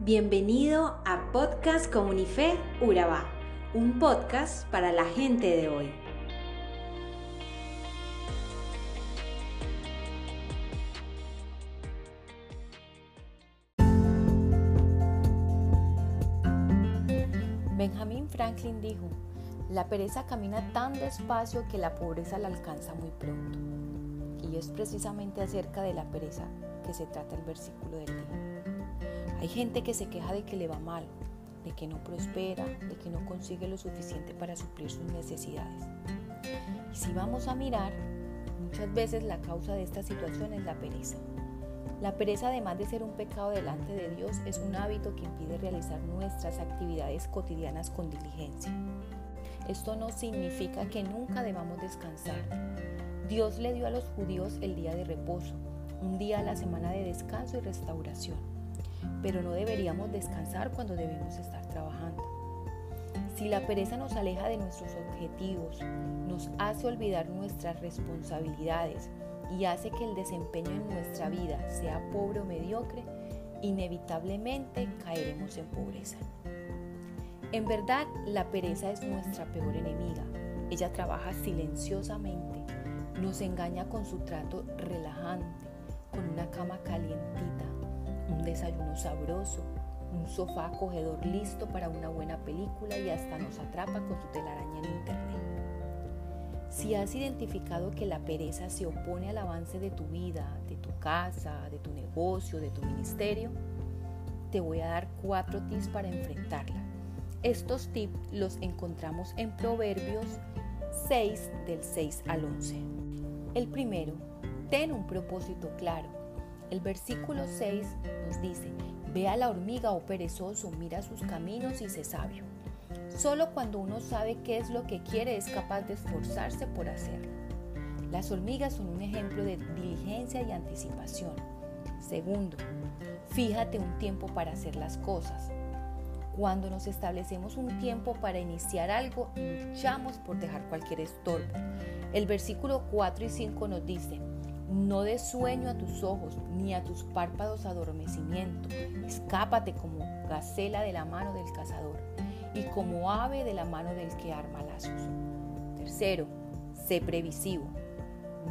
Bienvenido a Podcast Comunife Urabá, un podcast para la gente de hoy. Benjamin Franklin dijo, la pereza camina tan despacio que la pobreza la alcanza muy pronto. Y es precisamente acerca de la pereza que se trata el versículo del día. Hay gente que se queja de que le va mal, de que no prospera, de que no consigue lo suficiente para suplir sus necesidades. Y si vamos a mirar, muchas veces la causa de esta situación es la pereza. La pereza, además de ser un pecado delante de Dios, es un hábito que impide realizar nuestras actividades cotidianas con diligencia. Esto no significa que nunca debamos descansar. Dios le dio a los judíos el día de reposo, un día a la semana de descanso y restauración, pero no deberíamos descansar cuando debemos estar trabajando. Si la pereza nos aleja de nuestros objetivos, nos hace olvidar nuestras responsabilidades y hace que el desempeño en nuestra vida sea pobre o mediocre, inevitablemente caeremos en pobreza. En verdad, la pereza es nuestra peor enemiga. Ella trabaja silenciosamente, nos engaña con su trato relajante, con una cama calientita, un desayuno sabroso, un sofá acogedor listo para una buena película y hasta nos atrapa con su telaraña en internet. Si has identificado que la pereza se opone al avance de tu vida, de tu casa, de tu negocio, de tu ministerio, te voy a dar cuatro tips para enfrentarla. Estos tips los encontramos en Proverbios 6 del 6 al 11. El primero, ten un propósito claro. El versículo 6 nos dice, ve a la hormiga, oh perezoso, mira sus caminos y sé sabio. Solo cuando uno sabe qué es lo que quiere es capaz de esforzarse por hacerlo. Las hormigas son un ejemplo de diligencia y anticipación. Segundo, fíjate un tiempo para hacer las cosas. Cuando nos establecemos un tiempo para iniciar algo, luchamos por dejar cualquier estorbo. El versículo 4 y 5 nos dice, no des sueño a tus ojos, ni a tus párpados adormecimiento. Escápate como gacela de la mano del cazador y como ave de la mano del que arma lazos. Tercero, sé previsivo.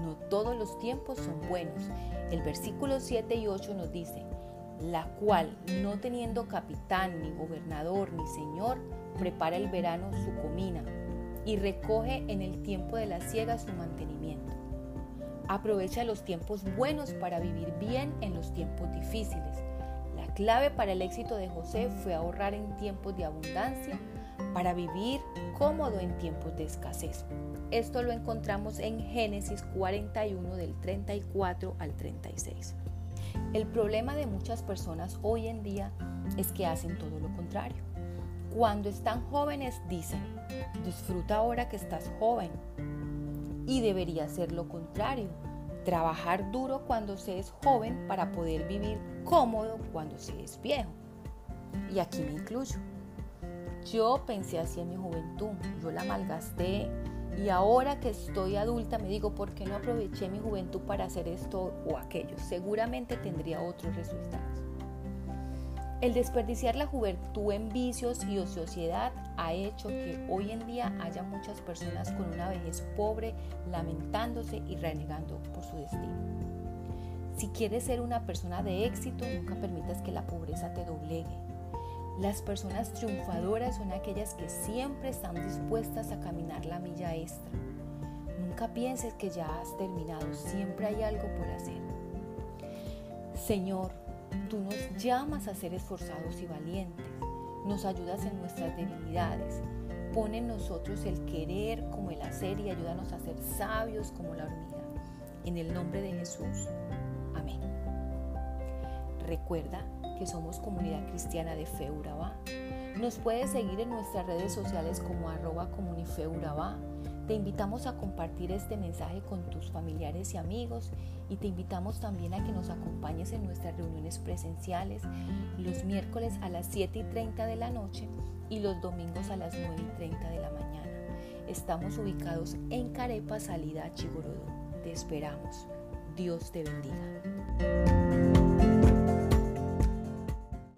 No todos los tiempos son buenos. El versículo 7 y 8 nos dice, la cual, no teniendo capitán, ni gobernador, ni señor, prepara el verano su comina y recoge en el tiempo de la siega su mantenimiento. Aprovecha los tiempos buenos para vivir bien en los tiempos difíciles. La clave para el éxito de José fue ahorrar en tiempos de abundancia para vivir cómodo en tiempos de escasez. Esto lo encontramos en Génesis 41 del 34 al 36. El problema de muchas personas hoy en día es que hacen todo lo contrario. Cuando están jóvenes dicen, disfruta ahora que estás joven. Y debería ser lo contrario, trabajar duro cuando se es joven para poder vivir cómodo cuando se es viejo. Y aquí me incluyo. Yo pensé así en mi juventud, yo la malgasté y ahora que estoy adulta me digo, ¿por qué no aproveché mi juventud para hacer esto o aquello? Seguramente tendría otros resultados. El desperdiciar la juventud en vicios y ociosidad ha hecho que hoy en día haya muchas personas con una vejez pobre lamentándose y renegando por su destino. Si quieres ser una persona de éxito, nunca permitas que la pobreza te doblegue. Las personas triunfadoras son aquellas que siempre están dispuestas a caminar la milla extra. Nunca pienses que ya has terminado, siempre hay algo por hacer. Señor, tú nos llamas a ser esforzados y valientes, nos ayudas en nuestras debilidades, pone en nosotros el querer como el hacer y ayúdanos a ser sabios como la hormiga. En el nombre de Jesús. Amén. Recuerda que somos comunidad cristiana de Fe Nos puedes seguir en nuestras redes sociales como arroba. Te invitamos a compartir este mensaje con tus familiares y amigos y te invitamos también a que nos acompañes en nuestras reuniones presenciales los miércoles a las 7 y 30 de la noche y los domingos a las 9 y 30 de la mañana. Estamos ubicados en Carepa, salida a. Te esperamos. Dios te bendiga.